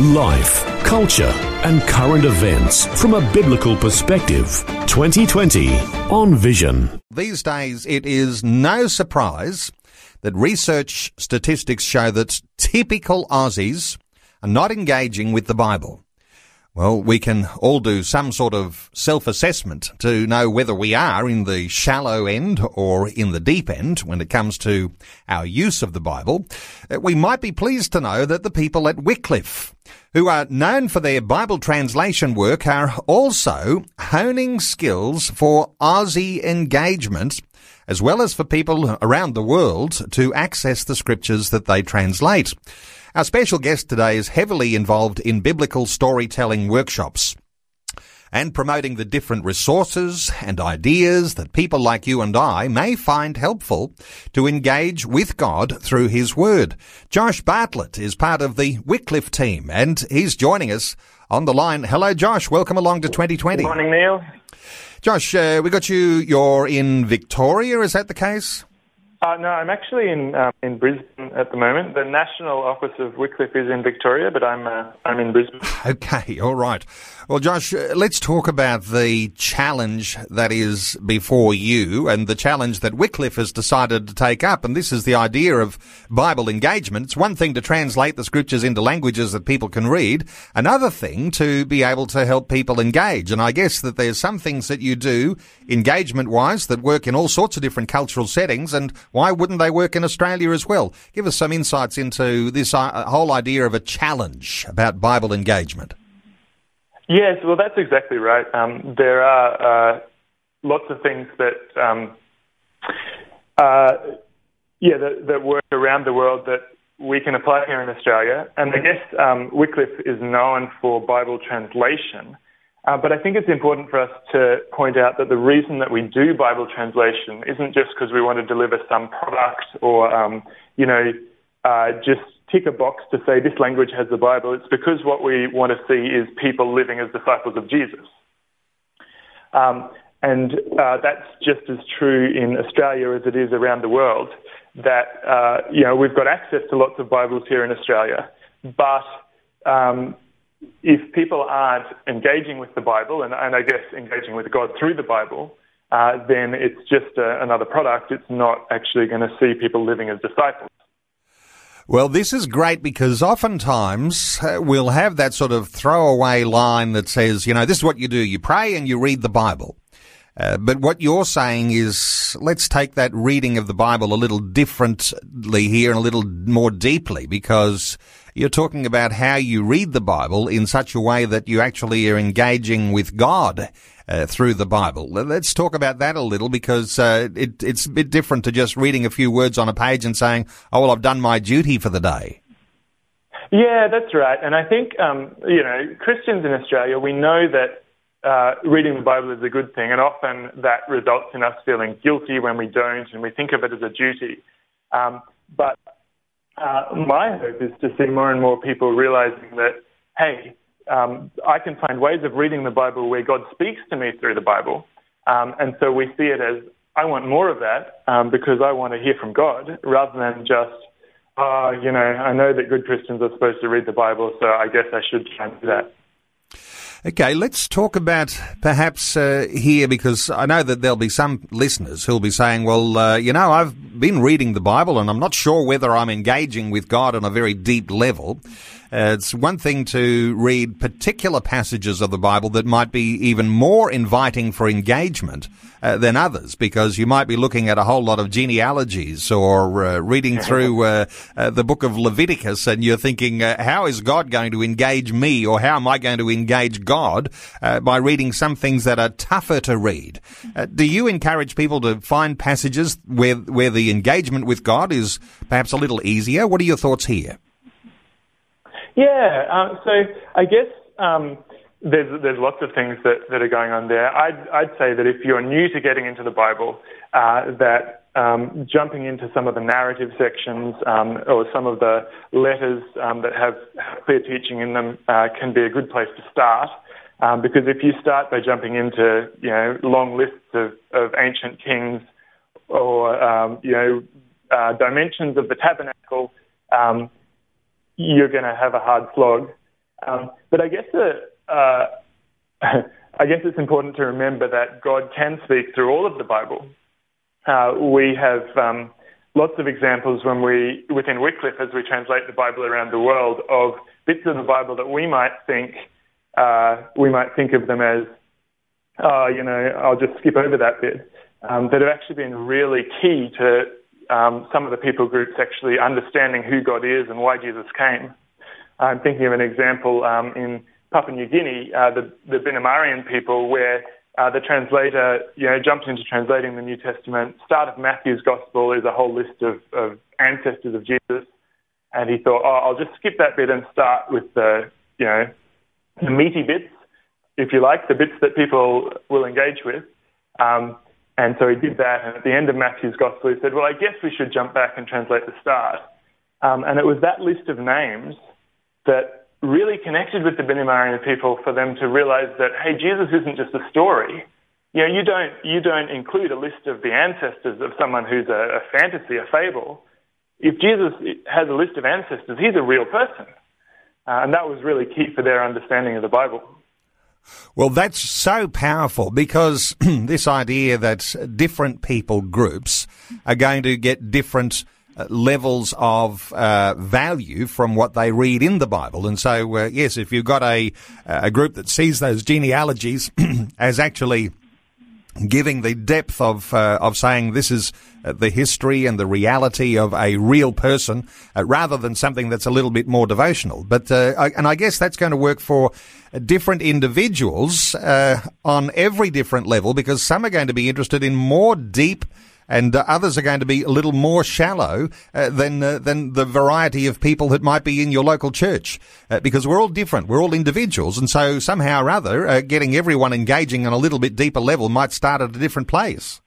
Life, culture, and current events from a biblical perspective. 2020 on Vision. These days, it is no surprise that research statistics show that typical Aussies are not engaging with the Bible. Well, we can all do some sort of self-assessment to know whether we are in the shallow end or in the deep end when it comes to our use of the Bible. Uh, we might be pleased to know that the people at Wycliffe, who are known for their Bible translation work, are also honing skills for Aussie engagement as well as for people around the world to access the scriptures that they translate. Our special guest today is heavily involved in biblical storytelling workshops and promoting the different resources and ideas that people like you and I may find helpful to engage with God through His Word. Josh Bartlett is part of the Wycliffe team and he's joining us on the line. Hello, Josh. Welcome along to 2020. Good morning, Neil. Josh, uh, we got you. You're in Victoria. Is that the case? Uh, no, I'm actually in um, in Brisbane at the moment. The national office of Wycliffe is in Victoria, but I'm uh, I'm in Brisbane. Okay, all right. Well, Josh, uh, let's talk about the challenge that is before you and the challenge that Wycliffe has decided to take up. And this is the idea of Bible engagement. It's one thing to translate the scriptures into languages that people can read. Another thing to be able to help people engage. And I guess that there's some things that you do engagement wise that work in all sorts of different cultural settings. And why wouldn't they work in Australia as well? Give us some insights into this uh, whole idea of a challenge about Bible engagement. Yes, well, that's exactly right. Um, there are uh, lots of things that, um, uh, yeah, that, that, work around the world that we can apply here in Australia. And I guess um, Wycliffe is known for Bible translation. Uh, but I think it's important for us to point out that the reason that we do Bible translation isn't just because we want to deliver some product or, um, you know, uh, just tick a box to say this language has the Bible. It's because what we want to see is people living as disciples of Jesus. Um, and uh, that's just as true in Australia as it is around the world. That uh, you know we've got access to lots of Bibles here in Australia, but um, if people aren't engaging with the Bible and, and I guess engaging with God through the Bible, uh, then it's just a, another product. It's not actually going to see people living as disciples. Well, this is great because oftentimes uh, we'll have that sort of throwaway line that says, you know, this is what you do. You pray and you read the Bible. Uh, but what you're saying is, let's take that reading of the Bible a little differently here and a little more deeply because you're talking about how you read the Bible in such a way that you actually are engaging with God uh, through the Bible. Let's talk about that a little because uh, it, it's a bit different to just reading a few words on a page and saying, "Oh well, I've done my duty for the day." Yeah, that's right. And I think um, you know Christians in Australia, we know that uh, reading the Bible is a good thing, and often that results in us feeling guilty when we don't, and we think of it as a duty. Um, but uh, my hope is to see more and more people realizing that, hey, um, I can find ways of reading the Bible where God speaks to me through the Bible. Um, and so we see it as I want more of that um, because I want to hear from God rather than just, oh, you know, I know that good Christians are supposed to read the Bible, so I guess I should try and do that. Okay, let's talk about perhaps uh, here because I know that there'll be some listeners who'll be saying, well, uh, you know, I've been reading the Bible and I'm not sure whether I'm engaging with God on a very deep level. Uh, it's one thing to read particular passages of the Bible that might be even more inviting for engagement uh, than others, because you might be looking at a whole lot of genealogies or uh, reading through uh, uh, the book of Leviticus, and you're thinking, uh, how is God going to engage me, or how am I going to engage God by reading some things that are tougher to read? do you encourage people to find passages where where the engagement with God is perhaps a little easier? What are your thoughts here? Yeah, um, so I guess um, there's there's lots of things that, that are going on there. I'd I'd say that if you're new to getting into the Bible, uh, that um, jumping into some of the narrative sections um, or some of the letters um, that have clear teaching in them uh, can be a good place to start. Um, because if you start by jumping into you know long lists of, of ancient kings or um, you know uh, dimensions of the tabernacle, um, you're going to have a hard slog. Um, but I guess the, uh, I guess it's important to remember that God can speak through all of the Bible. Uh, we have um, lots of examples when we, within Wycliffe, as we translate the Bible around the world, of bits of the Bible that we might think uh, we might think of them as, oh, you know, I'll just skip over that bit, um, that have actually been really key to um, some of the people groups actually understanding who God is and why Jesus came. I'm thinking of an example um, in Papua New Guinea, uh, the, the Binumarien people, where uh, the translator, you know, jumped into translating the New Testament. Start of Matthew's Gospel is a whole list of, of ancestors of Jesus, and he thought, oh, I'll just skip that bit and start with the, you know, the meaty bits, if you like, the bits that people will engage with. Um, and so he did that, and at the end of Matthew's Gospel, he said, well, I guess we should jump back and translate the start. Um, and it was that list of names that really connected with the Binumarien people for them to realize that, hey, Jesus isn't just a story. You know, you don't, you don't include a list of the ancestors of someone who's a, a fantasy, a fable. If Jesus has a list of ancestors, he's a real person. Uh, and that was really key for their understanding of the Bible. Well, that's so powerful because this idea that different people groups are going to get different uh, levels of uh, value from what they read in the Bible. And so, uh, yes, if you've got a, a group that sees those genealogies as actually giving the depth of uh, of saying this is uh, the history and the reality of a real person uh, rather than something that's a little bit more devotional. But I, and I guess that's going to work for different individuals on every different level because some are going to be interested in more deep and uh, others are going to be a little more shallow uh, than uh, than the variety of people that might be in your local church, uh, because we're all different, we're all individuals, and so somehow or other, uh, getting everyone engaging on a little bit deeper level might start at a different place.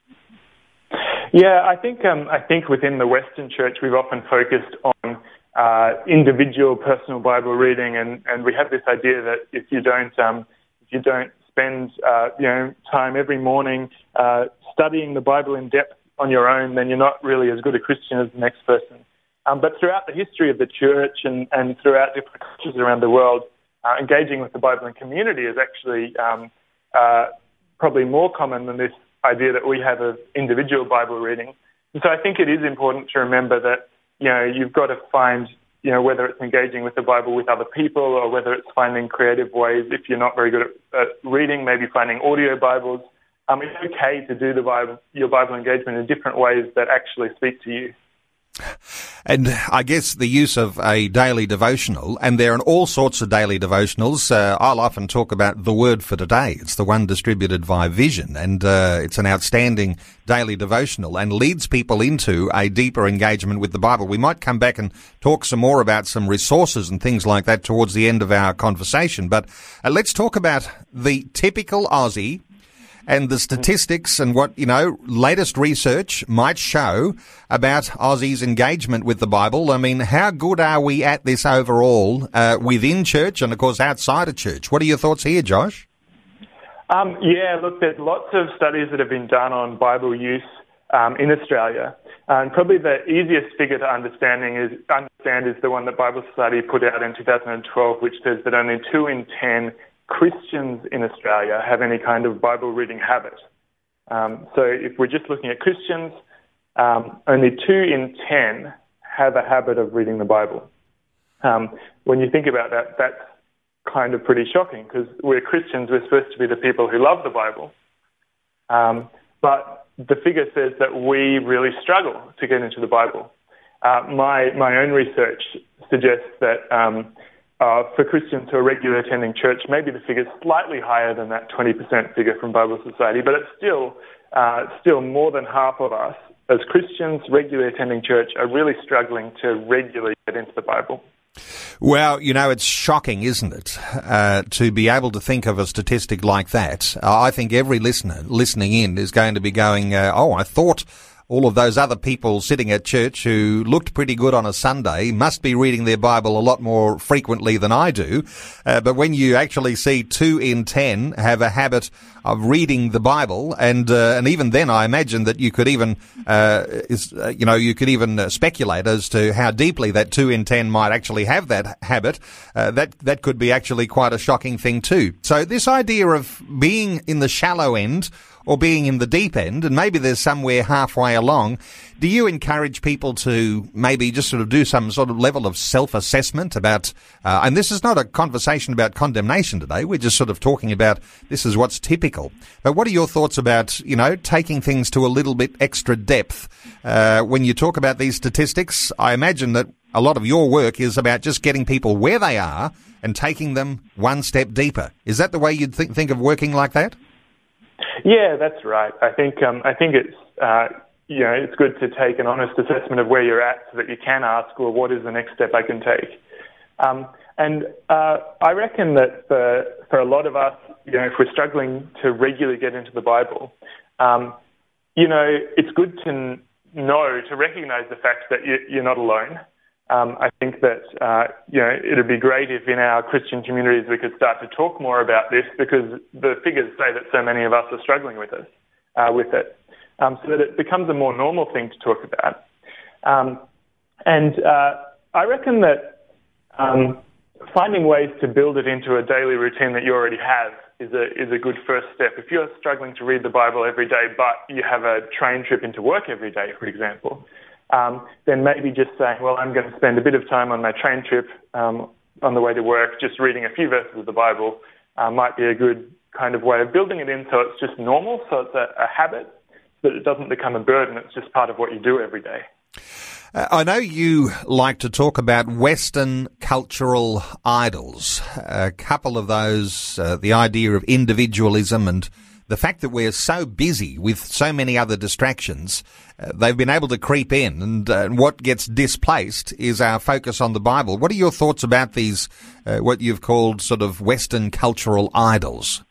Yeah, I think um, I think within the Western Church, we've often focused on uh, individual personal Bible reading, and, and we have this idea that if you don't um, if you don't spend you know time every morning studying the Bible in depth, on your own, then you're not really as good a Christian as the next person. Um, but throughout the history of the church and, and throughout different cultures around the world, uh, engaging with the Bible and community is actually um, uh, probably more common than this idea that we have of individual Bible reading. And so I think it is important to remember that you know you've got to find you know whether it's engaging with the Bible with other people or whether it's finding creative ways. If you're not very good at, at reading, maybe finding audio Bibles um, it's okay to do Bible, your Bible engagement in different ways that actually speak to you. And I guess the use of a daily devotional, and there are all sorts of daily devotionals. Uh, I'll often talk about the word for today. It's the one distributed by Vision, and uh, it's an outstanding daily devotional and leads people into a deeper engagement with the Bible. We might come back and talk some more about some resources and things like that towards the end of our conversation. But uh, let's talk about the typical Aussie and the statistics and what, you know, latest research might show about Aussies' engagement with the Bible. I mean, how good are we at this overall uh, within church and, of course, outside of church? What are your thoughts here, Josh? Um, yeah, look, there's lots of studies that have been done on Bible use um, in Australia. And probably the easiest figure to understanding is understand is the one that Bible Society put out in 2012, which says that only two in ten Christians in Australia have any kind of Bible reading habit. Um, so if we're just looking at Christians, um, only two in ten have a habit of reading the Bible. Um, when you think about that, that's kind of pretty shocking because we're Christians, we're supposed to be the people who love the Bible. Um, but the figure says that we really struggle to get into the Bible. Uh, my, my own research suggests that um, uh, for Christians who are regularly attending church, maybe the figure is slightly higher than that 20% figure from Bible Society, but it's still, uh, still more than half of us as Christians regularly attending church are really struggling to regularly get into the Bible. Well, you know, it's shocking, isn't it, uh, to be able to think of a statistic like that. Uh, I think every listener listening in is going to be going, uh, "Oh, I thought." All of those other people sitting at church who looked pretty good on a Sunday must be reading their Bible a lot more frequently than I do. Uh, but when you actually see two in ten have a habit of reading the Bible, and uh, and even then, I imagine that you could even uh, is, uh, you know you could even uh, speculate as to how deeply that two in ten might actually have that habit. Uh, that that could be actually quite a shocking thing too. So this idea of being in the shallow end or being in the deep end, and maybe there's somewhere halfway along. Do you encourage people to maybe just sort of do some sort of level of self-assessment about, uh, and this is not a conversation about condemnation today, we're just sort of talking about this is what's typical. But what are your thoughts about, you know, taking things to a little bit extra depth? Uh, when you talk about these statistics, I imagine that a lot of your work is about just getting people where they are and taking them one step deeper. Is that the way you'd think, think of working like that? Yeah, that's right. I think um, I think it's uh, you know it's good to take an honest assessment of where you're at so that you can ask, well, what is the next step I can take? Um, and uh, I reckon that for for a lot of us, you know, if we're struggling to regularly get into the Bible, um, you know, it's good to know to recognize the fact that you're not alone. Um, I think that uh, you know it'd be great if in our Christian communities we could start to talk more about this because the figures say that so many of us are struggling with it, uh, with it, um, so that it becomes a more normal thing to talk about. Um, and uh, I reckon that um, finding ways to build it into a daily routine that you already have is a is a good first step. If you're struggling to read the Bible every day, but you have a train trip into work every day, for example um, then maybe just saying, well, I'm going to spend a bit of time on my train trip um, on the way to work, just reading a few verses of the Bible, uh, might be a good kind of way of building it in so it's just normal, so it's a, a habit, but it doesn't become a burden. It's just part of what you do every day. Uh, I know you like to talk about Western cultural idols. A couple of those, uh, the idea of individualism and the fact that we're so busy with so many other distractions, uh, they've been able to creep in, and uh, what gets displaced is our focus on the Bible. What are your thoughts about these, uh, what you've called sort of Western cultural idols?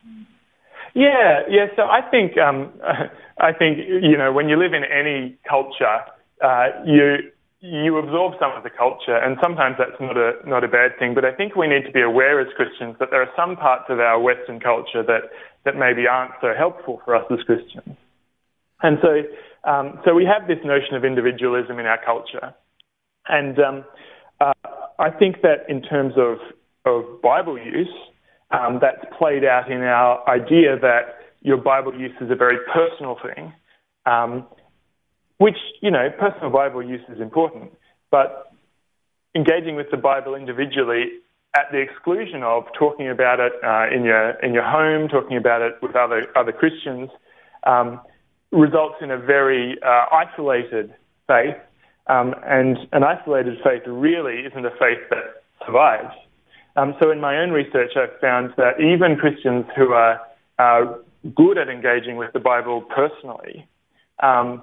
Yeah, yeah. So I think, um, I think you know, when you live in any culture, uh, you you absorb some of the culture, and sometimes that's not a not a bad thing. But I think we need to be aware as Christians that there are some parts of our Western culture that that maybe aren't so helpful for us as Christians. And so, um, so we have this notion of individualism in our culture, and um, uh, I think that in terms of of Bible use, um, that's played out in our idea that your Bible use is a very personal thing. Um, which, you know, personal Bible use is important, but engaging with the Bible individually at the exclusion of talking about it uh, in your in your home, talking about it with other other Christians, um, results in a very uh, isolated faith, um, and an isolated faith really isn't a faith that survives. Um, so, in my own research, I've found that even Christians who are uh, good at engaging with the Bible personally um,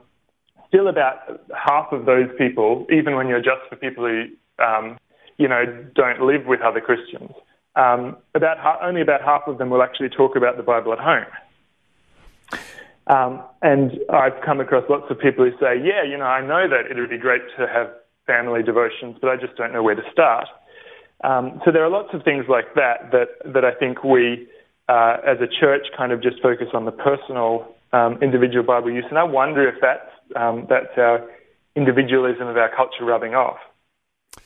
still about half of those people, even when you adjust for people who, um, you know, don't live with other Christians, um, about ha- only about half of them will actually talk about the Bible at home. Um, and I've come across lots of people who say, yeah, you know, I know that it would be great to have family devotions, but I just don't know where to start. Um, so there are lots of things like that that, that I think we, uh, as a church, kind of just focus on the personal um, individual Bible use. And I wonder if that's um, that's our individualism of our culture rubbing off.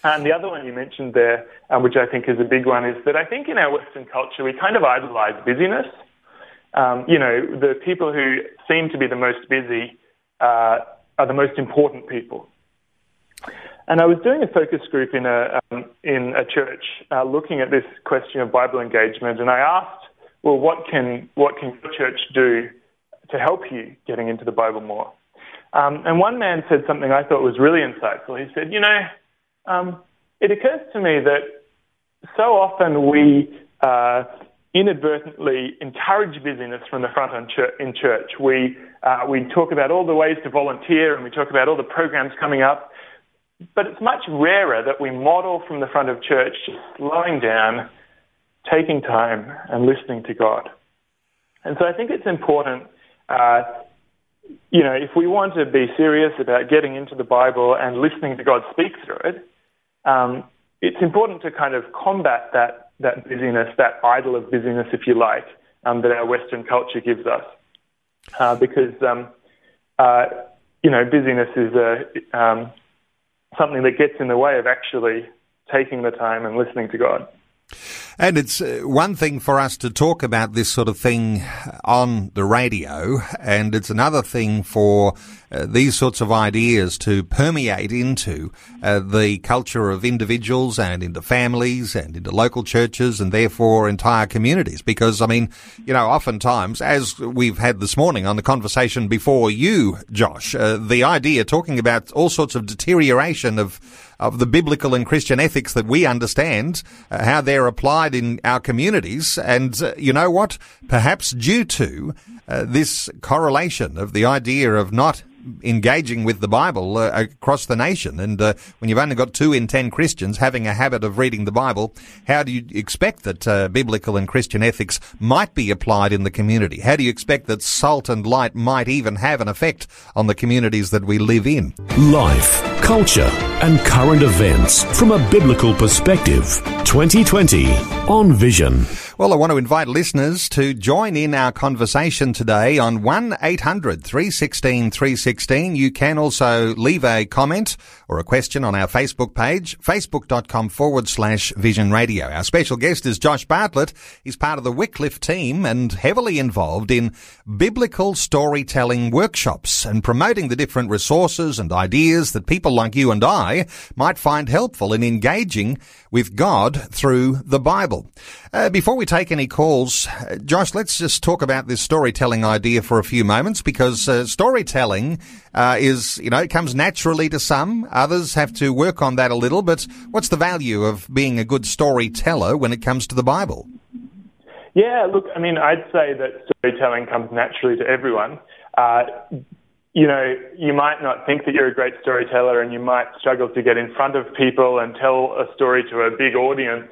And the other one you mentioned there, um, which I think is a big one, is that I think in our Western culture we kind of idolize busyness. Um, you know, the people who seem to be the most busy uh, are the most important people. And I was doing a focus group in a um, in a church uh, looking at this question of Bible engagement, and I asked, well, what can what can your church do to help you getting into the Bible more? Um, and one man said something I thought was really insightful. He said, You know, um, it occurs to me that so often we uh, inadvertently encourage busyness from the front in church. We, uh, we talk about all the ways to volunteer and we talk about all the programs coming up. but it's much rarer that we model from the front of church slowing down, taking time, and listening to God. And so I think it's important, uh, you know, if we want to be serious about getting into the Bible and listening to God speak through it, um, it's important to kind of combat that, that busyness, that idol of busyness, if you like, um, that our Western culture gives us. Uh, because, um, uh, you know, busyness is a, um, something that gets in the way of actually taking the time and listening to God. And it's uh, one thing for us to talk about this sort of thing on the radio, and it's another thing for uh, these sorts of ideas to permeate into uh, the culture of individuals and into families and into local churches and therefore entire communities. Because, I mean, you know, oftentimes, as we've had this morning on the conversation before you, Josh, uh, the idea talking about all sorts of deterioration of of the biblical and Christian ethics that we understand, uh, how they're applied in our communities. And uh, you know what? Perhaps due to uh, this correlation of the idea of not engaging with the Bible uh, across the nation. And uh, when you've only got two in ten Christians having a habit of reading the Bible, how do you expect that uh, biblical and Christian ethics might be applied in the community? How do you expect that salt and light might even have an effect on the communities that we live in? Life, culture, and current events from a biblical perspective. 2020 on Vision. Well, I want to invite listeners to join in our conversation today on 1 800 316 316. You can also leave a comment or a question on our Facebook page, facebook.com forward slash vision radio. Our special guest is Josh Bartlett. He's part of the Wycliffe team and heavily involved in biblical storytelling workshops and promoting the different resources and ideas that people like you and I might find helpful in engaging with God through the Bible. Uh, before we take any calls, uh, Josh, let's just talk about this storytelling idea for a few moments because uh, storytelling uh, is, you know, it comes naturally to some. Others have to work on that a little. But what's the value of being a good storyteller when it comes to the Bible? Yeah, look, I mean, I'd say that storytelling comes naturally to everyone. Uh, you know, you might not think that you're a great storyteller and you might struggle to get in front of people and tell a story to a big audience.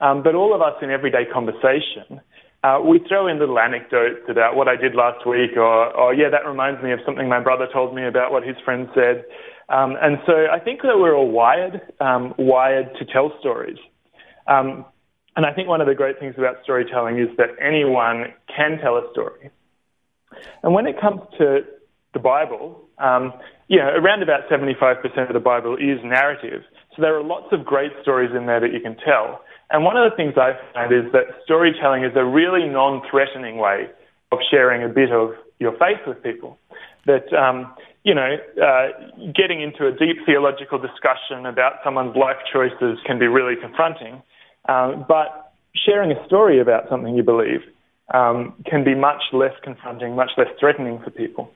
Um, but all of us in everyday conversation, uh, we throw in little anecdotes about what I did last week, or, or, yeah, that reminds me of something my brother told me about what his friend said. Um, and so I think that we're all wired, um, wired to tell stories. Um, and I think one of the great things about storytelling is that anyone can tell a story. And when it comes to the Bible, um, you know, around about 75% of the Bible is narrative. So there are lots of great stories in there that you can tell. And one of the things I find is that storytelling is a really non-threatening way of sharing a bit of your faith with people. That, um, you know, uh, getting into a deep theological discussion about someone's life choices can be really confronting. Um, but sharing a story about something you believe um, can be much less confronting, much less threatening for people.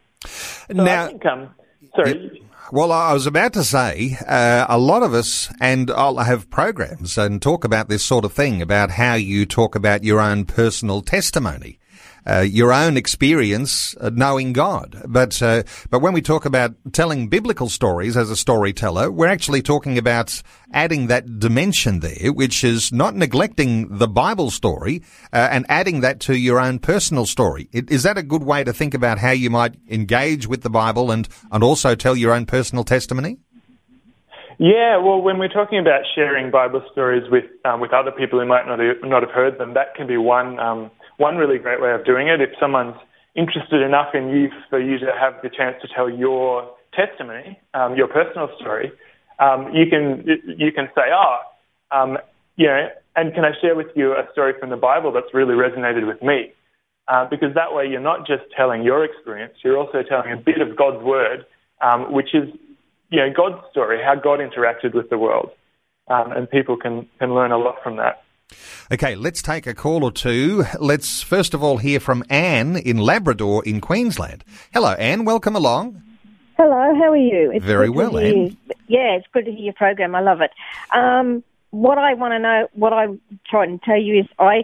So now, um, sorry. Well, I was about to say, uh, a lot of us, and I'll have programs and talk about this sort of thing, about how you talk about your own personal testimony uh, your own experience knowing God. But uh, but when we talk about telling biblical stories as a storyteller, we're actually talking about adding that dimension there, which is not neglecting the Bible story uh, and adding that to your own personal story. Is that a good way to think about how you might engage with the Bible and and also tell your own personal testimony? Yeah, well, when we're talking about sharing Bible stories with um, with other people who might not have, not have heard them, that can be one um, one really great way of doing it. If someone's interested enough in you for you to have the chance to tell your testimony, um, your personal story, um, you can you can say, oh, um, you know, and can I share with you a story from the Bible that's really resonated with me? Uh, because that way you're not just telling your experience, you're also telling a bit of God's word, um, which is you know God's story, how God interacted with the world, um, and people can can learn a lot from that. Okay, let's take a call or two. Let's first of all hear from Anne in Labrador in Queensland. Hello, Anne. Welcome along. Hello, how are you? It's Very well, Anne. Yeah, it's good to hear your program. I love it. Um, what I want to know, what I'm trying to tell you is, I,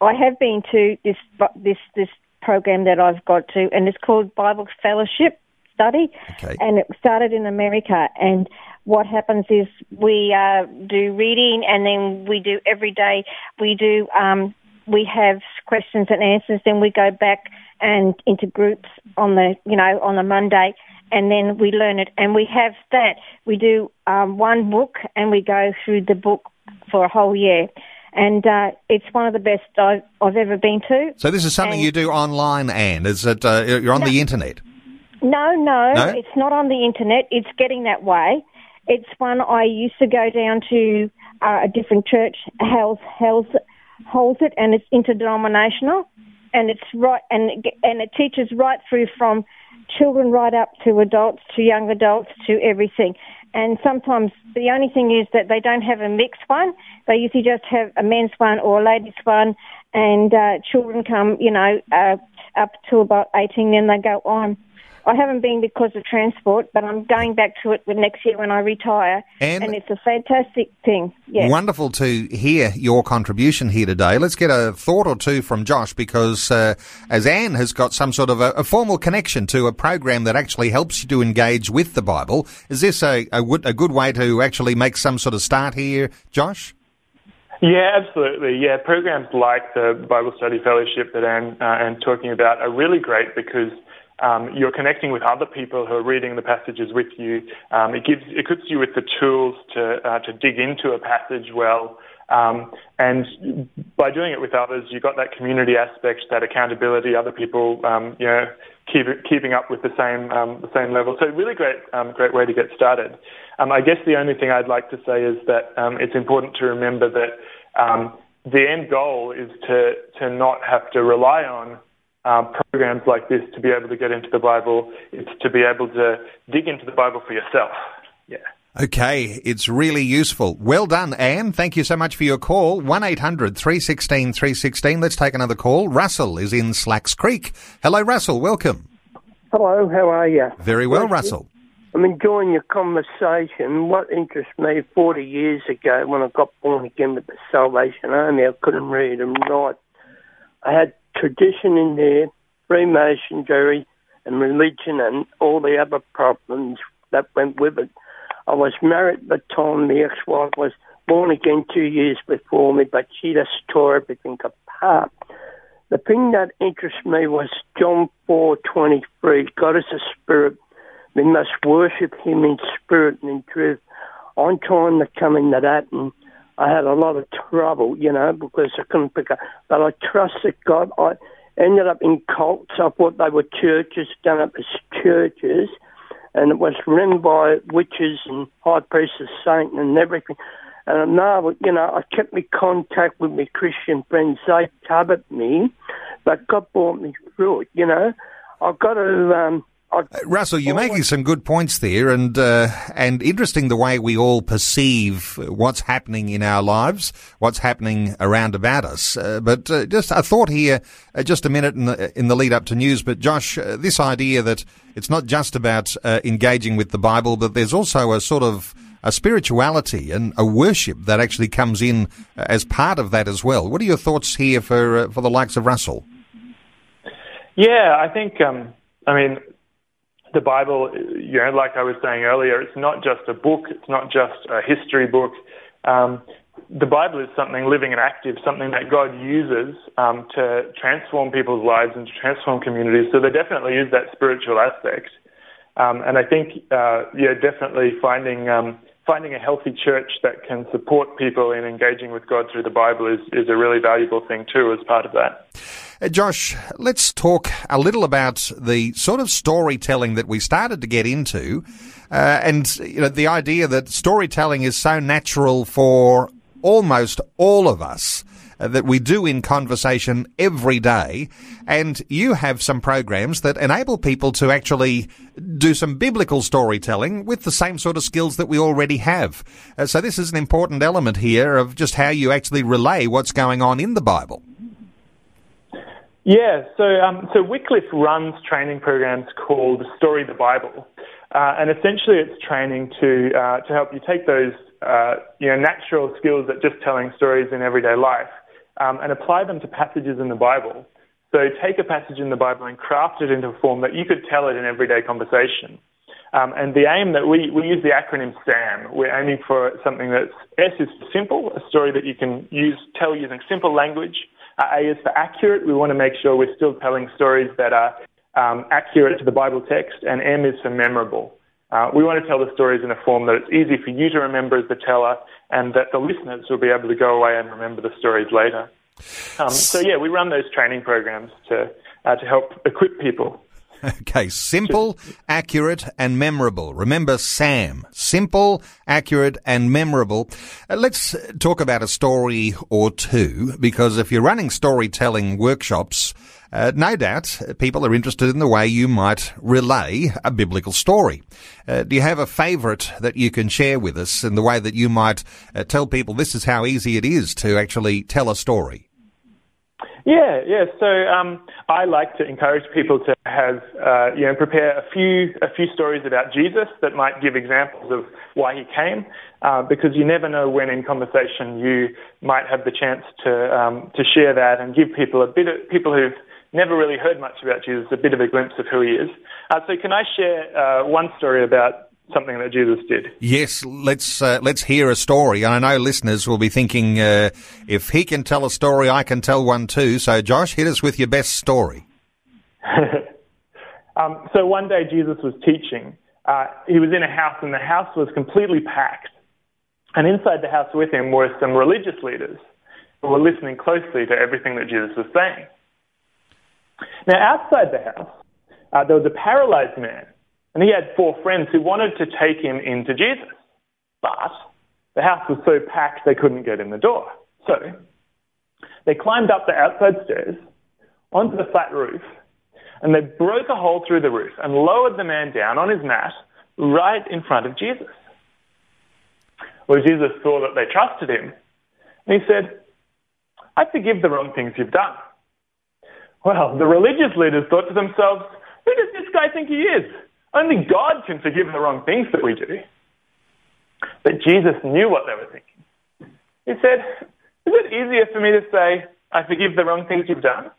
I have been to this this this program that I've got to, and it's called Bible Fellowship Study, okay. and it started in America. And what happens is we uh, do reading, and then we do every day. We do um, we have questions and answers. Then we go back and into groups on the you know on the Monday, and then we learn it. And we have that. We do um, one book, and we go through the book for a whole year. And uh, it's one of the best I've, I've, ever been to. So this is something and you do online, Anne. Is it uh, you're on no, the internet? No, no, no, it's not on the internet. It's getting that way. It's one I used to go down to uh, a different church, holds, holds, holds it, and it's interdenominational, and it's right, and and it teaches right through from children right up to adults, to young adults, to everything. And sometimes the only thing is that they don't have a mixed one. They usually just have a men's one or a ladies one, and uh, children come, you know, uh, up to about 18, then they go on. I haven't been because of transport, but I'm going back to it next year when I retire, and, and it's a fantastic thing. Yes. Wonderful to hear your contribution here today. Let's get a thought or two from Josh because uh, as Anne has got some sort of a, a, formal connection to a program that actually helps you to engage with the Bible, is this a, a, a good way to actually make some sort of start here, Josh? Yeah, absolutely. Yeah, programs like the Bible Study Fellowship that Anne uh, Anne's talking about are really great because um, you're connecting with other people who are reading the passages with you. Um, it gives it equips you with the tools to uh, to dig into a passage well. Um, and by doing it with others, you've got that community aspect, that accountability, other people, um, you know, keep, keeping up with the same um, the same level. So really great um, great way to get started. I guess the only thing I'd like to say is that um, it's important to remember that um, the end goal is to to not have to rely on um, programs like this to be able to get into the Bible. It's to be able to dig into the Bible for yourself. Yeah. Okay, it's really useful. Well done, Anne. Thank you so much for your call. 1800 316 316. Let's take another call. Russell is in Slacks Creek. Hello, Russell. Welcome. Hello, how are you? Very well, Russell. I'm enjoying your conversation. What interests me 40 years ago when I got born again with the Salvation Army, I couldn't read and write. I had tradition in there, Freemasonry and religion and all the other problems that went with it. I was married at the time. My ex-wife was born again two years before me, but she just tore everything apart. The thing that interests me was John four twenty three. God is a spirit. We must worship Him in spirit and in truth. I'm trying to come into that, and I had a lot of trouble, you know, because I couldn't pick up. But I trusted God. I ended up in cults. I thought they were churches, done up as churches, and it was run by witches and high priests of Satan and everything. And now, you know, I kept me contact with my Christian friends. They covered me, but God brought me through it. You know, I've got to um, Russell, you're making some good points there, and uh, and interesting the way we all perceive what's happening in our lives, what's happening around about us. Uh, but uh, just a thought here, uh, just a minute in the, in the lead up to news. But Josh, uh, this idea that it's not just about engaging with the Bible, but there's also a sort of a spirituality and a worship that actually comes in as part of that as well. What are your thoughts here for for the likes of Russell? Yeah, I think. Um, I mean, the Bible, you know, like I was saying earlier, it's not just a book, it's not just a history book. Um, the Bible is something living and active, something that God uses um, to transform people's lives and to transform communities. So there definitely is that spiritual aspect. Um, and I think, uh, yeah, definitely finding um, finding a healthy church that can support people in engaging with God through the Bible is, is a really valuable thing too as part of that. Uh, Josh, let's talk a little about the sort of storytelling that we started to get into, uh, and you know the idea that storytelling is so natural for almost all of us. Uh, that we do in conversation every day. And you have some programs that enable people to actually do some biblical storytelling with the same sort of skills that we already have. Uh, so this is an important element here of just how you actually relay what's going on in the Bible. Yeah, so um, so Wycliffe runs training programs called Story the Bible, uh, and essentially it's training to uh, to help you take those uh, you know natural skills that just telling stories in everyday life um, and apply them to passages in the Bible. So take a passage in the Bible and craft it into a form that you could tell it in everyday conversation. Um, and the aim that we, we use the acronym SAM. We're aiming for something that's S is simple, a story that you can use, tell using simple language. A is for accurate. We want to make sure we're still telling stories that are um, accurate to the Bible text. And M is for memorable. Uh, we want to tell the stories in a form that it's easy for you to remember as the teller and that the listeners will be able to go away and remember the stories later. Um, so, yeah, we run those training programs to, uh, to help equip people Okay, simple, accurate, and memorable. Remember Sam. Simple, accurate, and memorable. Uh, let's talk about a story or two, because if you're running storytelling workshops, uh, no doubt people are interested in the way you might relay a biblical story. Uh, do you have a favourite that you can share with us in the way that you might uh, tell people this is how easy it is to actually tell a story? Yeah, yeah. So um, I like to encourage people to have, uh, you know, prepare a few a few stories about Jesus that might give examples of why he came, uh, because you never know when in conversation you might have the chance to um, to share that and give people a bit of people who've never really heard much about Jesus a bit of a glimpse of who he is. Uh, so can I share uh, one story about something that Jesus did. Yes, let's uh, let's hear a story. And I know listeners will be thinking, uh, if he can tell a story, I can tell one too. So, Josh, hit us with your best story. um, so one day Jesus was teaching. Uh, he was in a house, and the house was completely packed. And inside the house with him were some religious leaders who were listening closely to everything that Jesus was saying. Now, outside the house, uh, there was a paralyzed man and he had four friends who wanted to take him into Jesus. But the house was so packed they couldn't get in the door. So they climbed up the outside stairs onto the flat roof and they broke a hole through the roof and lowered the man down on his mat right in front of Jesus. Well, Jesus saw that they trusted him and he said, I forgive the wrong things you've done. Well, the religious leaders thought to themselves, who does this guy think he is? Only God can forgive the wrong things that we do. But Jesus knew what they were thinking. He said, Is it easier for me to say, I forgive the wrong things you've done?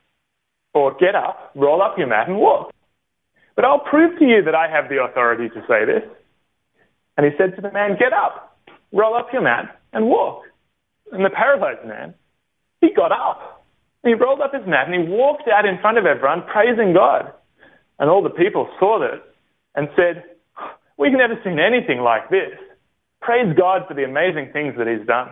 Or get up, roll up your mat, and walk? But I'll prove to you that I have the authority to say this. And he said to the man, Get up, roll up your mat, and walk. And the paralyzed man, he got up. He rolled up his mat and he walked out in front of everyone, praising God. And all the people saw that and said, We've never seen anything like this. Praise God for the amazing things that He's done.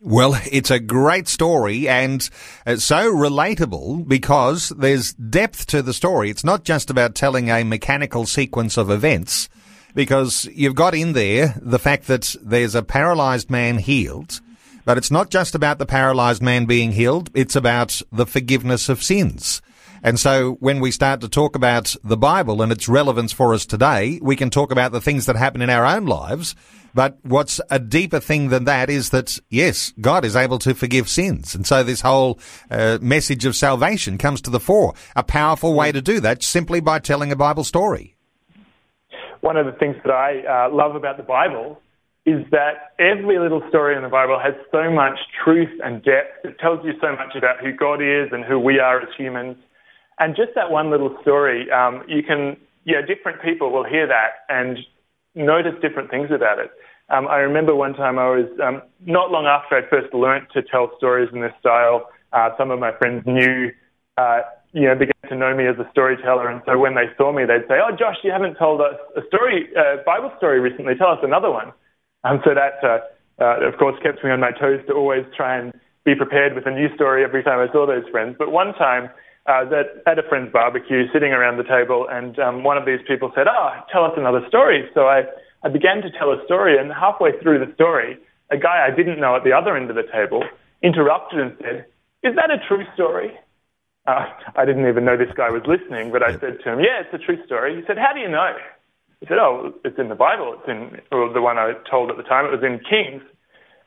Well, it's a great story and it's so relatable because there's depth to the story. It's not just about telling a mechanical sequence of events because you've got in there the fact that there's a paralyzed man healed, but it's not just about the paralyzed man being healed. It's about the forgiveness of sins. And so when we start to talk about the Bible and its relevance for us today, we can talk about the things that happen in our own lives. But what's a deeper thing than that is that, yes, God is able to forgive sins. And so this whole uh, message of salvation comes to the fore. A powerful way to do that simply by telling a Bible story. One of the things that I uh, love about the Bible is that every little story in the Bible has so much truth and depth. It tells you so much about who God is and who we are as humans. And just that one little story, um, you can, yeah, different people will hear that and notice different things about it. Um, I remember one time I was, um, not long after I'd first learnt to tell stories in this style, uh, some of my friends knew, uh, you know, began to know me as a storyteller. And so when they saw me, they'd say, Oh, Josh, you haven't told us a story, uh, Bible story recently. Tell us another one. And so that, uh, uh, of course, kept me on my toes to always try and be prepared with a new story every time I saw those friends. But one time, uh, that at a friend's barbecue, sitting around the table, and um, one of these people said, "Oh, tell us another story." So I, I began to tell a story, and halfway through the story, a guy I didn't know at the other end of the table interrupted and said, "Is that a true story?" Uh, I didn't even know this guy was listening, but I said to him, "Yeah, it's a true story." He said, "How do you know?" He said, "Oh, it's in the Bible. It's in well, the one I told at the time. It was in Kings."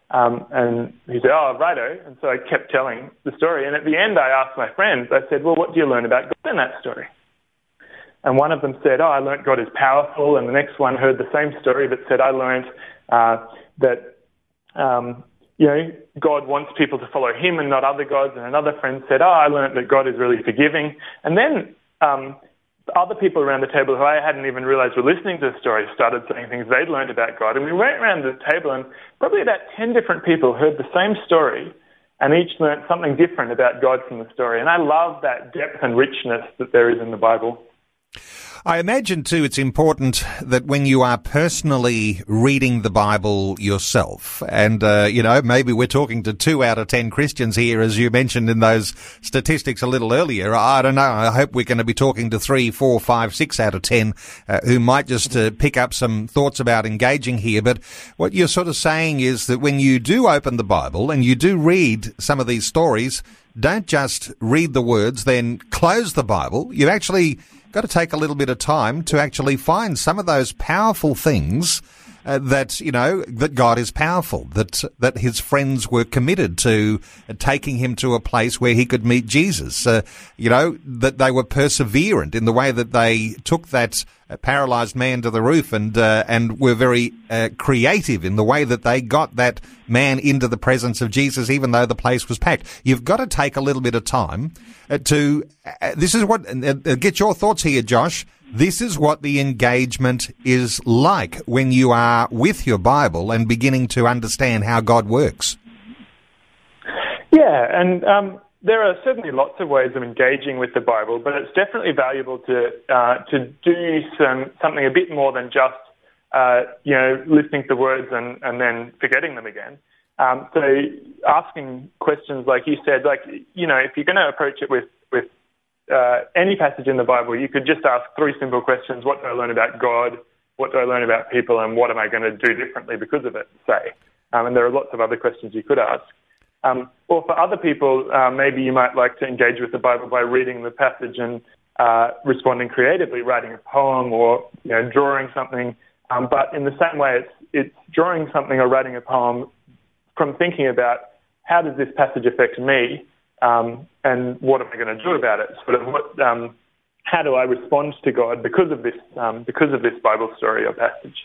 Um, and he said, oh, righto. And so I kept telling the story. And at the end, I asked my friends, I said, well, what do you learn about God in that story? And one of them said, oh, I learned God is powerful. And the next one heard the same story, but said, I learned uh, that, um, you know, God wants people to follow him and not other gods. And another friend said, oh, I learned that God is really forgiving. And then um, other people around the table who I hadn't even realized were listening to the story started saying things they'd learned about God. And we went around the table, and probably about 10 different people heard the same story and each learned something different about God from the story. And I love that depth and richness that there is in the Bible. I imagine too it's important that when you are personally reading the Bible yourself, and uh, you know maybe we're talking to two out of ten Christians here, as you mentioned in those statistics a little earlier. I don't know. I hope we're going to be talking to three, four, five, six out of ten uh, who might just uh, pick up some thoughts about engaging here. But what you're sort of saying is that when you do open the Bible and you do read some of these stories, don't just read the words, then close the Bible. You actually got to take a little bit of time to actually find some of those powerful things uh, that you know that God is powerful, that that His friends were committed to taking him to a place where he could meet Jesus. Uh, you know that they were perseverant in the way that they took that paralyzed man to the roof and uh, and were very uh, creative in the way that they got that man into the presence of Jesus, even though the place was packed. You've got to take a little bit of time uh, to. Uh, this is what. Uh, get your thoughts here, Josh. This is what the engagement is like when you are with your Bible and beginning to understand how God works. Yeah, and um, there are certainly lots of ways of engaging with the Bible, but it's definitely valuable to uh, to do some something a bit more than just uh, you know listening to the words and, and then forgetting them again. Um, so asking questions like you said, like you know, if you're going to approach it with with uh, any passage in the Bible, you could just ask three simple questions: What do I learn about God? What do I learn about people? And what am I going to do differently because of it? Say, um, and there are lots of other questions you could ask. Um, or for other people, uh, maybe you might like to engage with the Bible by reading the passage and uh, responding creatively, writing a poem or you know, drawing something. Um, but in the same way, it's, it's drawing something or writing a poem from thinking about how does this passage affect me um, and what am I going to do about it? Sort of what, um, how do I respond to God because of this um, because of this Bible story or passage?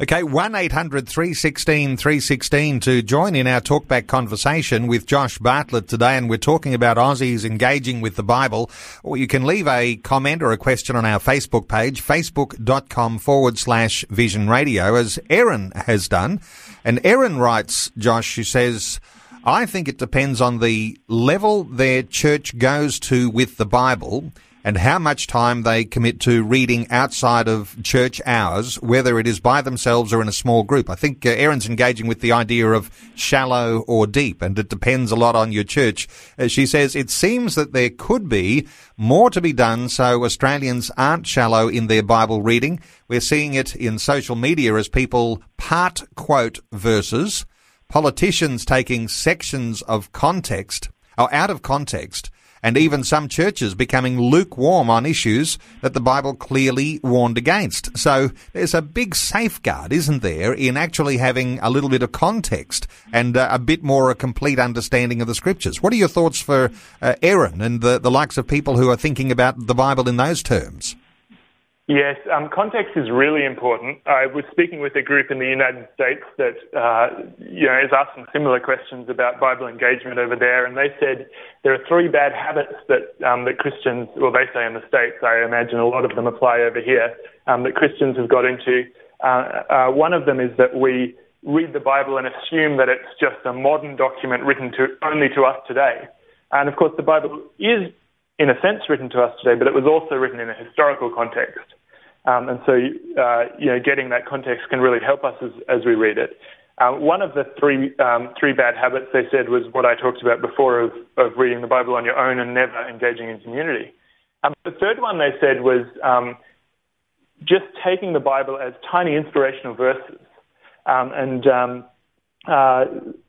Okay, 1 800 316 316 to join in our talkback conversation with Josh Bartlett today. And we're talking about Aussies engaging with the Bible. Or you can leave a comment or a question on our Facebook page, facebook.com forward slash vision radio, as Erin has done. And Erin writes, Josh, she says, I think it depends on the level their church goes to with the Bible and how much time they commit to reading outside of church hours, whether it is by themselves or in a small group. I think uh, Erin's engaging with the idea of shallow or deep, and it depends a lot on your church. Uh, she says it seems that there could be more to be done so Australians aren't shallow in their Bible reading. We're seeing it in social media as people part quote verses, politicians taking sections of context or out of context and even some churches becoming lukewarm on issues that the Bible clearly warned against. So there's a big safeguard, isn't there, in actually having a little bit of context and uh, a bit more a complete understanding of the scriptures. What are your thoughts for uh, Erin and the, the likes of people who are thinking about the Bible in those terms? Yes, um, context is really important. I was speaking with a group in the United States that uh, you know is asking similar questions about Bible engagement over there, and they said there are three bad habits that um, that Christians, well, they say in the states. I imagine a lot of them apply over here um, that Christians have got into. Uh, uh, one of them is that we read the Bible and assume that it's just a modern document written to only to us today. And of course, the Bible is in a sense written to us today, but it was also written in a historical context. Um, and so, uh, you know, getting that context can really help us as, as we read it. Um, one of the three um, three bad habits they said was what I talked about before of, of reading the Bible on your own and never engaging in community. Um, the third one they said was um, just taking the Bible as tiny inspirational verses. Um, and uh,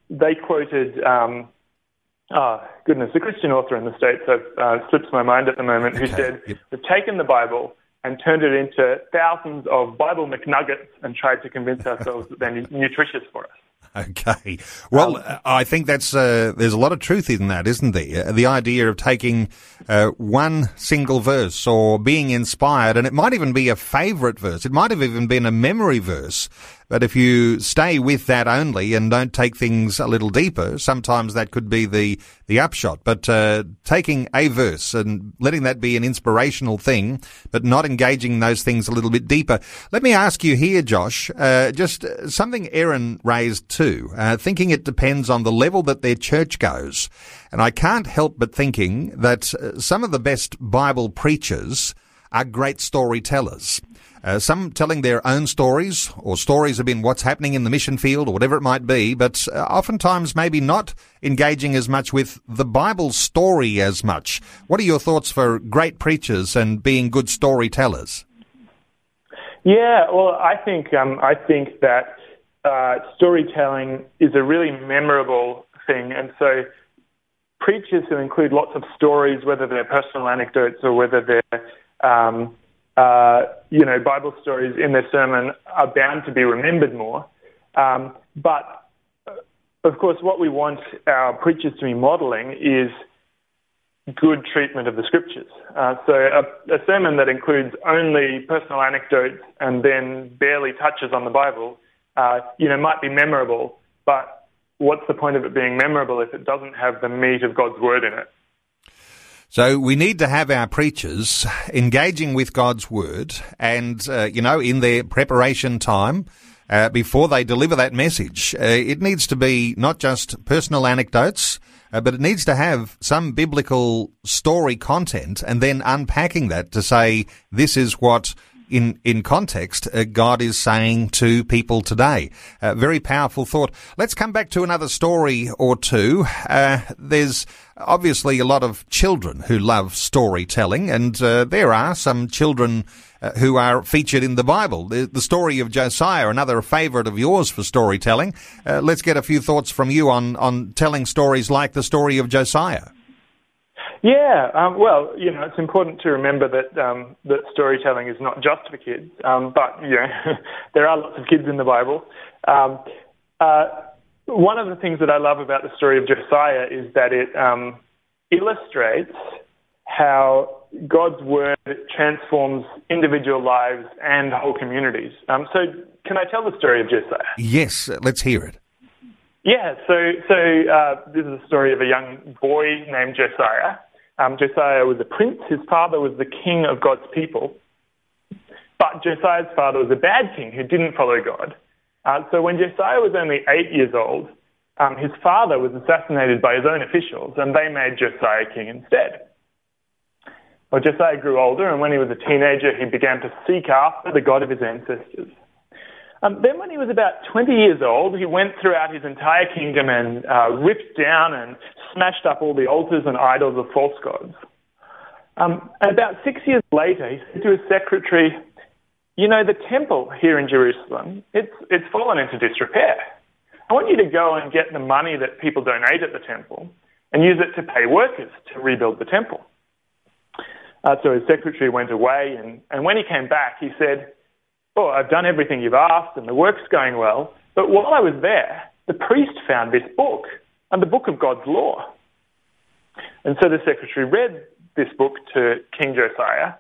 they quoted Oh, goodness, a Christian author in the States, uh, slips my mind at the moment, who said, yep. We've taken the Bible and turned it into thousands of Bible McNuggets and tried to convince ourselves that they're nutritious for us. Okay. Well, um, I think that's uh, there's a lot of truth in that, isn't there? The idea of taking uh, one single verse or being inspired, and it might even be a favorite verse. It might have even been a memory verse But if you stay with that only and don't take things a little deeper, sometimes that could be the, the upshot. But uh, taking a verse and letting that be an inspirational thing, but not engaging those things a little bit deeper. Let me ask you here, Josh, uh, just something Erin raised too, uh, thinking it depends on the level that their church goes. And I can't help but thinking that uh, some of the best Bible preachers are great storytellers. Uh, some telling their own stories or stories about what's happening in the mission field or whatever it might be, but uh, oftentimes maybe not engaging as much with the Bible story as much. What are your thoughts for great preachers and being good storytellers? Yeah, well, I think um, I think that uh, storytelling is a really memorable thing, and so preachers who include lots of stories, whether they're personal anecdotes or whether they're um, uh, you know, Bible stories in their sermon are bound to be remembered more. Um, but uh, of course, what we want our preachers to be modeling is good treatment of the scriptures. Uh, so a, a, sermon that includes only personal anecdotes and then barely touches on the Bible, uh, you know, might be memorable, but what's the point of it being memorable if it doesn't have the meat of God's word in it? So we need to have our preachers engaging with God's word and, uh, you know, in their preparation time, uh, before they deliver that message. Uh, it needs to be not just personal anecdotes, uh, but it needs to have some biblical story content and then unpacking that to say, this is what in in context, uh, God is saying to people today. Uh, very powerful thought. Let's come back to another story or two. Uh, there's obviously a lot of children who love storytelling, and uh, there are some children uh, who are featured in the Bible. The, the, story of Josiah, another favourite of yours for storytelling. Uh, let's get a few thoughts from you on on telling stories like the story of Josiah. Yeah, um, well, you know, it's important to remember that um, that storytelling is not just for kids, um, but you know, there are lots of kids in the Bible. Um, uh, one of the things that I love about the story of Josiah is that it um, illustrates how God's word transforms individual lives and whole communities. Um, so, can I tell the story of Josiah? Yes, let's hear it. Yeah, so so uh, this is a story of a young boy named Josiah. Um, Josiah was a prince. His father was the king of God's people. But Josiah's father was a bad king who didn't follow God. Uh, so when Josiah was only eight years old, um, his father was assassinated by his own officials, and they made Josiah king instead. Well, Josiah grew older, and when he was a teenager, he began to seek after the God of his ancestors. Um, then, when he was about 20 years old, he went throughout his entire kingdom and uh, ripped down and smashed up all the altars and idols of false gods. Um, and about six years later, he said to his secretary, you know, the temple here in Jerusalem, it's, it's fallen into disrepair. I want you to go and get the money that people donate at the temple and use it to pay workers to rebuild the temple. Uh, so his secretary went away, and, and when he came back, he said, Oh, I've done everything you've asked, and the work's going well. But while I was there, the priest found this book, and the book of God's law. And so the secretary read this book to King Josiah,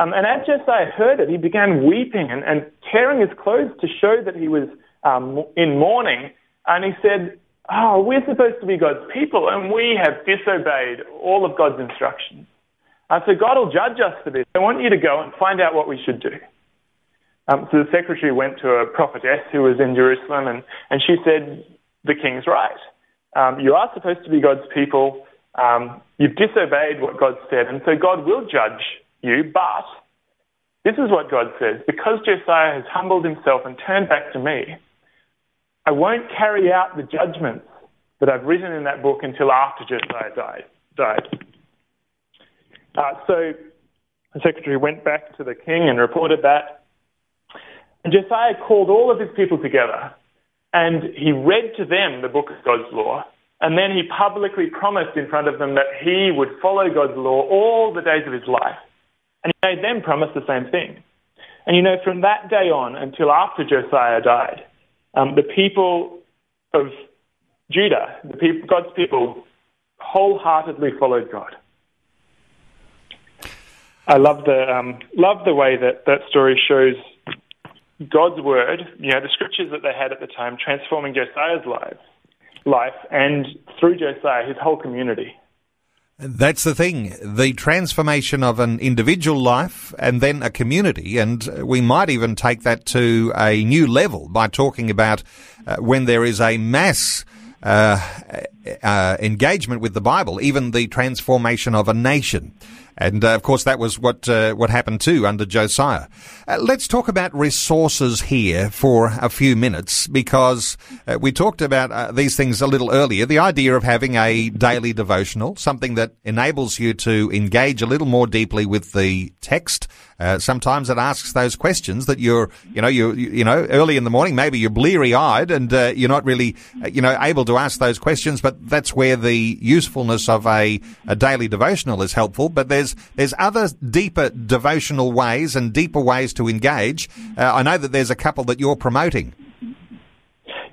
um, and as Josiah heard it, he began weeping and, and tearing his clothes to show that he was um, in mourning. And he said, Oh, we're supposed to be God's people, and we have disobeyed all of God's instructions. Uh, so God will judge us for this. I want you to go and find out what we should do. Um, so the secretary went to a prophetess who was in Jerusalem, and, and she said, The king's right. Um, you are supposed to be God's people. Um, you've disobeyed what God said, and so God will judge you, but this is what God says because Josiah has humbled himself and turned back to me, I won't carry out the judgments that I've written in that book until after Josiah died. died. Uh, so the secretary went back to the king and reported that. And Josiah called all of his people together and he read to them the book of God's law. And then he publicly promised in front of them that he would follow God's law all the days of his life. And he made them promise the same thing. And you know, from that day on until after Josiah died, um, the people of Judah, the people, God's people, wholeheartedly followed God. I love the um, love the way that that story shows God's word, you know, the scriptures that they had at the time, transforming Josiah's life, life, and through Josiah, his whole community. That's the thing. The transformation of an individual life and then a community. And we might even take that to a new level by talking about uh, when there is a mass uh, uh, engagement with the Bible, even the transformation of a nation. And uh, of course, that was what uh, what happened too under Josiah. Uh, let's talk about resources here for a few minutes because uh, we talked about uh, these things a little earlier. The idea of having a daily devotional, something that enables you to engage a little more deeply with the text. Uh, sometimes it asks those questions that you're, you know, you you know, early in the morning, maybe you're bleary eyed and you're not really, you know, able to ask those questions. But that's where the usefulness of a, a daily devotional is helpful. But there's there's other deeper devotional ways and deeper ways to engage. Uh, I know that there's a couple that you're promoting.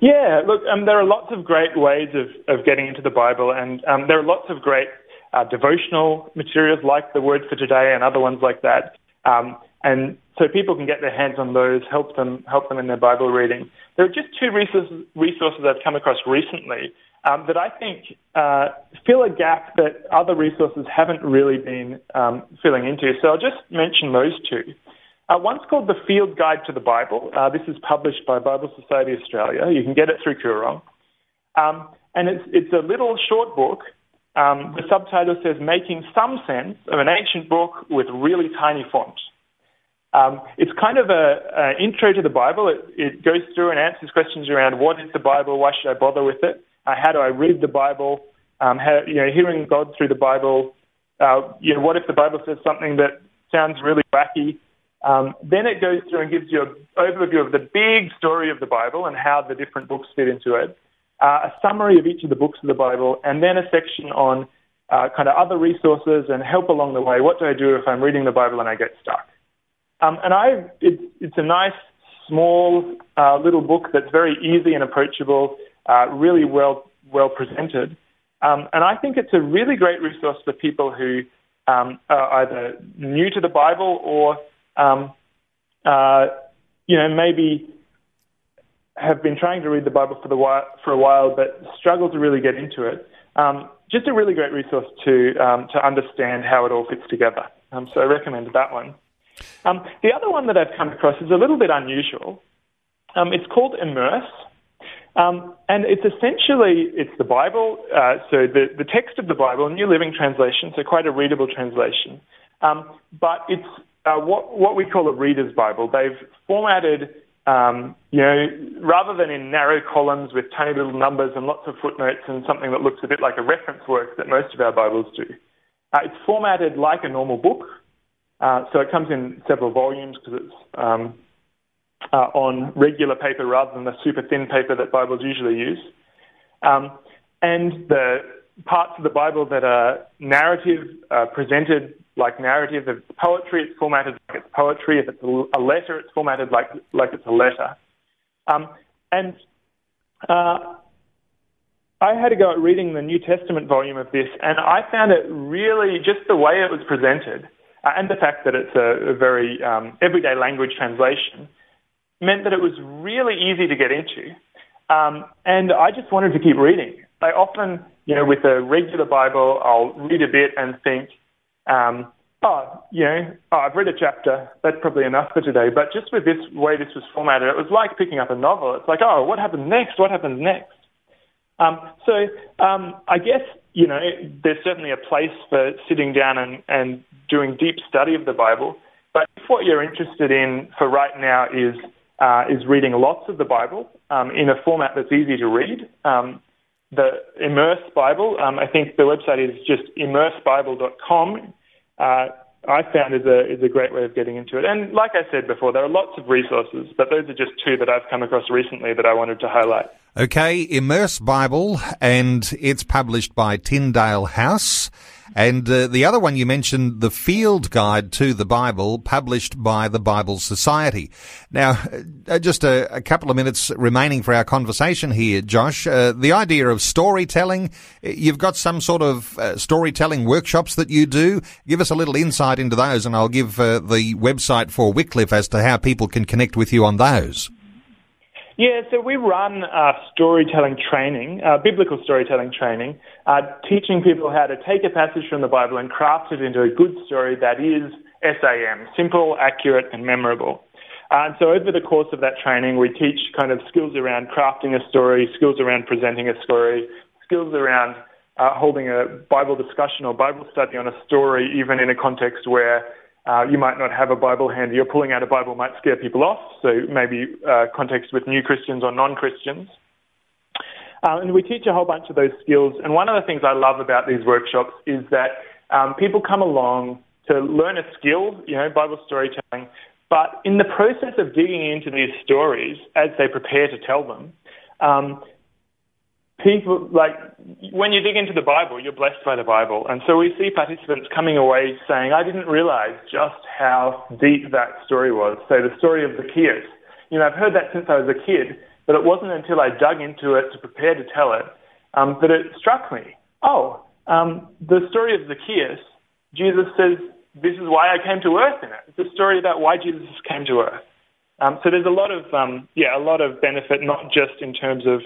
Yeah, look, um, there are lots of great ways of, of getting into the Bible, and um, there are lots of great uh, devotional materials like the Word for Today and other ones like that. Um, and so people can get their hands on those, help them help them in their Bible reading. There are just two resources, resources I've come across recently um, that I think uh, fill a gap that other resources haven't really been um, filling into. So I'll just mention those two. Uh, one's called The Field Guide to the Bible. Uh, this is published by Bible Society Australia. You can get it through Koorong. Um, and it's, it's a little short book. Um, the subtitle says Making Some Sense of an Ancient Book with Really Tiny Font. Um, it's kind of an intro to the Bible. It, it goes through and answers questions around what is the Bible, why should I bother with it? Uh, how do I read the Bible? Um, how, you know, hearing God through the Bible. Uh, you know, what if the Bible says something that sounds really wacky? Um, then it goes through and gives you an overview of the big story of the Bible and how the different books fit into it, uh, a summary of each of the books of the Bible, and then a section on uh, kind of other resources and help along the way. What do I do if I'm reading the Bible and I get stuck? Um, and I, it's, it's a nice, small, uh, little book that's very easy and approachable uh, really well well presented. Um, and I think it's a really great resource for people who um, are either new to the Bible or, um, uh, you know, maybe have been trying to read the Bible for, the while, for a while but struggle to really get into it. Um, just a really great resource to um, to understand how it all fits together. Um, so I recommend that one. the other one that I've come across is a little bit unusual. it's called Immerse. Um, and it's essentially it's the Bible, uh, so the, the text of the Bible, New Living Translation, so quite a readable translation. Um, but it's uh, what what we call a reader's Bible. They've formatted, um, you know, rather than in narrow columns with tiny little numbers and lots of footnotes and something that looks a bit like a reference work that most of our Bibles do. Uh, it's formatted like a normal book, uh, so it comes in several volumes because it's um, uh, on regular paper rather than the super thin paper that Bibles usually use. Um, and the parts of the Bible that are narrative, uh, presented like narrative. If it's poetry, it's formatted like it's poetry. If it's a letter, it's formatted like, like it's a letter. Um, and uh, I had to go at reading the New Testament volume of this, and I found it really just the way it was presented, uh, and the fact that it's a, a very um, everyday language translation meant that it was really easy to get into. Um, and I just wanted to keep reading. I often, you know, with a regular Bible, I'll read a bit and think, um, oh, you know, oh, I've read a chapter. That's probably enough for today. But just with this way this was formatted, it was like picking up a novel. It's like, oh, what happens next? What happens next? Um, so um, I guess, you know, there's certainly a place for sitting down and, and doing deep study of the Bible. But if what you're interested in for right now is uh, is reading lots of the Bible um, in a format that's easy to read. Um, the Immerse Bible, um, I think the website is just immersebible.com. Uh, I found is a is a great way of getting into it. And like I said before, there are lots of resources, but those are just two that I've come across recently that I wanted to highlight. Okay, Immerse Bible, and it's published by Tyndale House. And uh, the other one you mentioned, the Field Guide to the Bible, published by the Bible Society. Now, uh, just a, a, couple of minutes remaining for our conversation here, Josh. Uh, the idea of storytelling, you've got some sort of uh, storytelling workshops that you do. Give us a little insight into those, and I'll give uh, the website for Wycliffe as to how people can connect with you on those. Yeah, so we run uh, storytelling training, uh, biblical storytelling training, uh, teaching people how to take a passage from the Bible and craft it into a good story that is SAM, simple, accurate, and memorable. And so over the course of that training, we teach kind of skills around crafting a story, skills around presenting a story, skills around uh, holding a Bible discussion or Bible study on a story, even in a context where uh, you might not have a Bible handy. You're pulling out a Bible might scare people off, so maybe uh, context with new Christians or non-Christians. Uh, and we teach a whole bunch of those skills. And one of the things I love about these workshops is that um, people come along to learn a skill, you know, Bible storytelling, but in the process of digging into these stories as they prepare to tell them, um, people like when you dig into the Bible, you're blessed by the Bible, and so we see participants coming away saying, "I didn't realize just how deep that story was." So the story of Zacchaeus, you know, I've heard that since I was a kid, but it wasn't until I dug into it to prepare to tell it um, that it struck me. Oh, um, the story of Zacchaeus, Jesus says, "This is why I came to earth." In it, it's a story about why Jesus came to earth. Um, so there's a lot of um, yeah, a lot of benefit, not just in terms of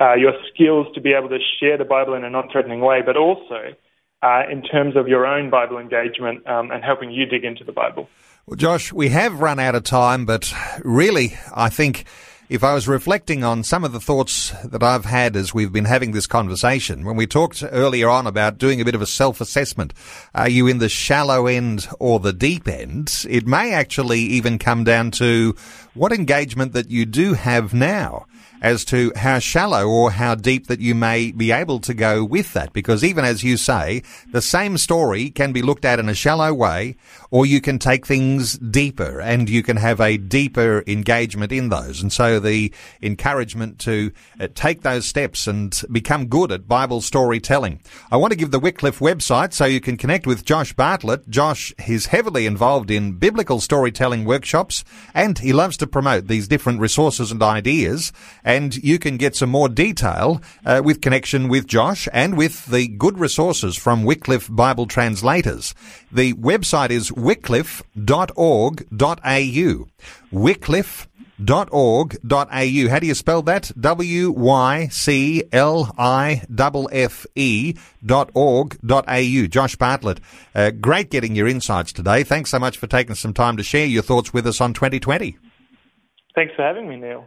uh, your skills to be able to share the Bible in a non-threatening way, but also uh, in terms of your own Bible engagement um, and helping you dig into the Bible. Well, Josh, we have run out of time, but really, I think if I was reflecting on some of the thoughts that I've had as we've been having this conversation, when we talked earlier on about doing a bit of a self-assessment, are you in the shallow end or the deep end? It may actually even come down to what engagement that you do have now as to how shallow or how deep that you may be able to go with that. Because even as you say, the same story can be looked at in a shallow way, or you can take things deeper and you can have a deeper engagement in those. And so the encouragement to uh, take those steps and become good at Bible storytelling. I want to give the Wycliffe website so you can connect with Josh Bartlett. Josh is heavily involved in biblical storytelling workshops and he loves to promote these different resources and ideas and you can get some more detail uh, with connection with Josh and with the good resources from Wycliffe Bible translators. The website is wycliffe.org.au. Wycliffe Wycliffe.org.au. How do you spell that? W-Y-C-L-I-F-F-E dot org dot au. Josh Bartlett, uh, great getting your insights today. Thanks so much for taking some time to share your thoughts with us on 2020. Thanks for having me, Neil.